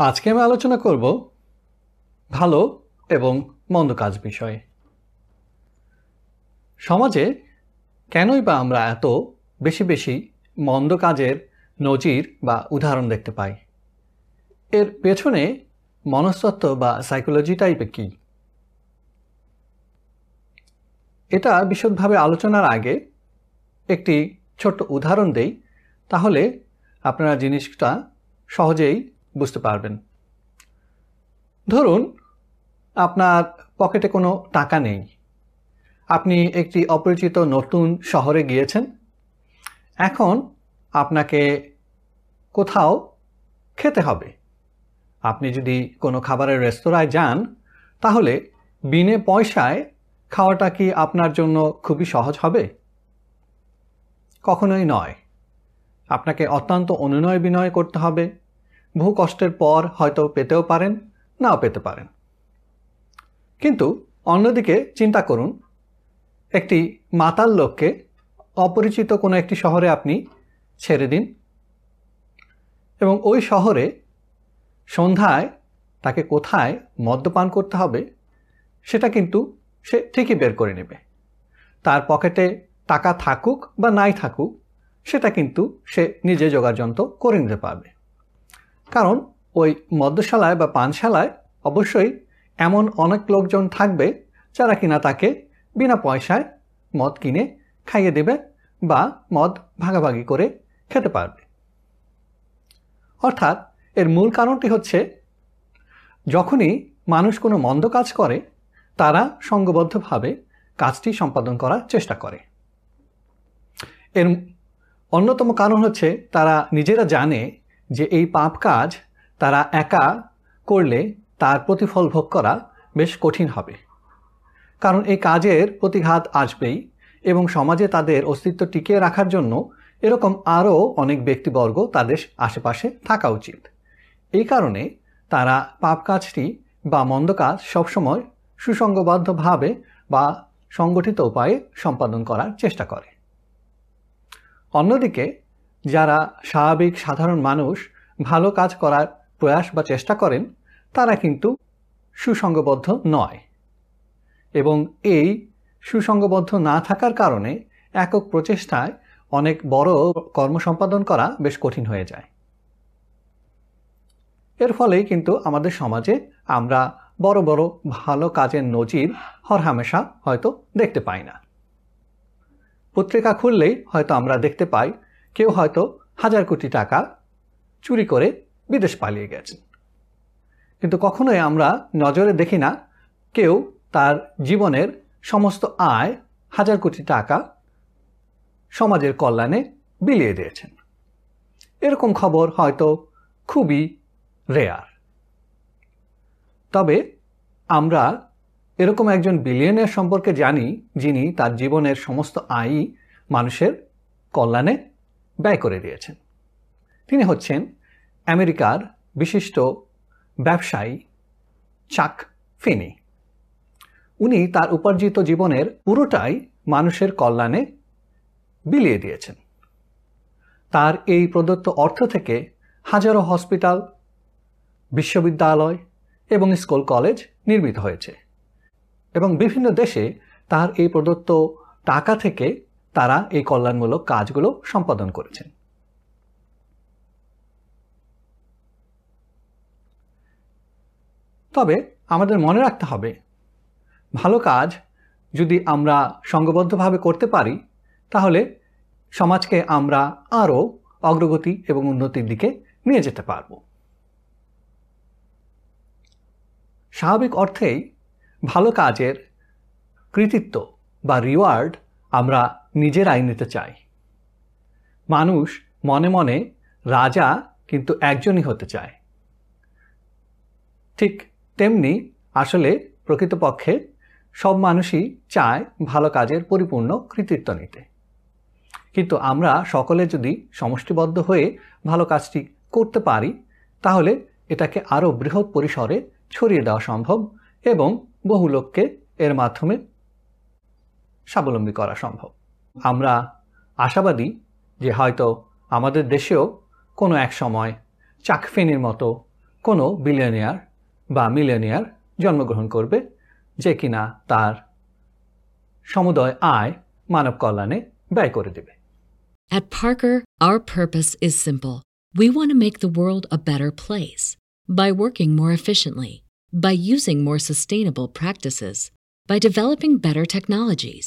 আজকে আমি আলোচনা করব ভালো এবং মন্দ কাজ বিষয়ে। সমাজে কেনই বা আমরা এত বেশি বেশি মন্দ কাজের নজির বা উদাহরণ দেখতে পাই? এর পেছনে মনস্তত্ত্ব বা সাইকোলজি টাইপে কী? এটা বিশদভাবে আলোচনার আগে একটি ছোট্ট উদাহরণ দেই, তাহলে আপনারা জিনিসটা সহজেই বুঝতে পারবেন। ধরুন, আপনার পকেটে কোনো টাকা নেই। আপনি একটি অপরিচিত নতুন শহরে গিয়েছেন। এখন আপনাকে কোথাও খেতে হবে। আপনি যদি কোনো খাবারের রেস্তোরাঁয় যান, তাহলে বিনে পয়সায় খাওয়াটা কি আপনার জন্য খুবই সহজ হবে? কখনোই নয়। আপনাকে অত্যন্ত অনুনয় বিনয় করতে হবে। বহু কষ্টের পর হয়তো পেতেও পারেন, নাও পেতে পারেন। কিন্তু অন্যদিকে চিন্তা করুন, একটি মাতাল লোককে অপরিচিত কোনো একটি শহরে আপনি ছেড়ে দিন এবং ওই শহরে সন্ধ্যায় তাকে কোথায় মদ্যপান করতে হবে সেটা কিন্তু সে ঠিকই বের করে নেবে। তার পকেটে টাকা থাকুক বা নাই থাকুক, সেটা কিন্তু সে নিজে যোগাযন্ত্র করে নিতে পারবে। কারণ ওই মদ্যশালায় বা পানশালায় অবশ্যই এমন অনেক লোকজন থাকবে যারা কিনা তাকে বিনা পয়সায় মদ কিনে খাইয়ে দেবে বা মদ ভাগাভাগি করে খেতে পারবে। অর্থাৎ এর মূল কারণটি হচ্ছে, যখনই মানুষ কোনো মন্দ কাজ করে, তারা সঙ্গবদ্ধভাবে কাজটি সম্পাদন করার চেষ্টা করে। এর অন্যতম কারণ হচ্ছে, তারা নিজেরা জানে যে এই পাপ কাজ তারা একা করলে তার প্রতিফল ভোগ করা বেশ কঠিন হবে। কারণ এই কাজের প্রতিঘাত আসবেই এবং সমাজে তাদের অস্তিত্ব টিকিয়ে রাখার জন্য এরকম আরও অনেক ব্যক্তিবর্গ তাদের আশেপাশে থাকা উচিত। এই কারণে তারা পাপ কাজটি বা মন্দ কাজ সবসময় সুসংগবদ্ধভাবে বা সংগঠিত উপায়ে সম্পাদন করার চেষ্টা করে। অন্যদিকে যারা স্বাভাবিক সাধারণ মানুষ ভালো কাজ করার প্রয়াস বা চেষ্টা করেন, তারা কিন্তু সুসংগবদ্ধ নয়। এবং এই সুসংগবদ্ধ না থাকার কারণে একক প্রচেষ্টায় অনেক বড় কর্ম সম্পাদন করা বেশ কঠিন হয়ে যায়। এর ফলেই কিন্তু আমাদের সমাজে আমরা বড় বড় ভালো কাজের নজির হরহামেশা হয়তো দেখতে পাই না। পত্রিকা খুললেই হয়তো আমরা দেখতে পাই কেউ হয়তো হাজার কোটি টাকা চুরি করে বিদেশ পালিয়ে গেছেন কিন্তু কখনোই আমরা নজরে দেখি না কেউ তার জীবনের সমস্ত আয় হাজার কোটি টাকা সমাজের কল্যাণে বিলিয়ে দিয়েছেন। এরকম খবর হয়তো খুবই রেয়ার। তবে আমরা এরকম একজন বিলিয়নের সম্পর্কে জানি যিনি তার জীবনের সমস্ত আয়ই মানুষের কল্যাণে ব্যয় করে দিয়েছেন। তিনি হচ্ছেন আমেরিকার বিশিষ্ট ব্যবসায়ী চাক ফিনি। উনি তার উপার্জিত জীবনের পুরোটাই মানুষের কল্যাণে বিলিয়ে দিয়েছেন। তার এই প্রদত্ত অর্থ থেকে হাজারো হসপিটাল, বিশ্ববিদ্যালয় এবং স্কুল কলেজ নির্মিত হয়েছে এবং বিভিন্ন দেশে তার এই প্রদত্ত টাকা থেকে তারা এই কল্যাণমূলক কাজগুলো সম্পাদন করেছেন। তবে আমাদের মনে রাখতে হবে, ভালো কাজ যদি আমরা সঙ্গবদ্ধভাবে করতে পারি, তাহলে সমাজকে আমরা আরও অগ্রগতি এবং উন্নতির দিকে নিয়ে যেতে পারব। স্বাভাবিক অর্থেই ভালো কাজের কৃতিত্ব বা রিওয়ার্ড আমরা নিজেরাই নিতে চাই মানুষ মনে মনে রাজা কিন্তু একজনই হতে চায়। ঠিক তেমনি আসলে প্রকৃতপক্ষে সব মানুষই চায় ভালো কাজের পরিপূর্ণ কৃতিত্ব নিতে। কিন্তু আমরা সকলে যদি সমষ্টিবদ্ধ হয়ে ভালো কাজটি করতে পারি, তাহলে এটাকে আরও বৃহৎ পরিসরে ছড়িয়ে দেওয়া সম্ভব এবং বহু লোককে এর মাধ্যমে স্বাবলম্বী করা সম্ভব। আমরা আশাবাদী যে হয়তো আমাদের দেশেও কোনো এক সময় চাকফেনির মতো কোনো বিলিয়নিয়ার বা মিলিয়নিয়ার জন্মগ্রহণ করবে যে কিনা তার সমুদয় আয় মানব কল্যাণে ব্যয় করে দেবে At Parker, our purpose is simple. We want to make the world a better place by working more efficiently, by using more sustainable practices, by developing better technologies.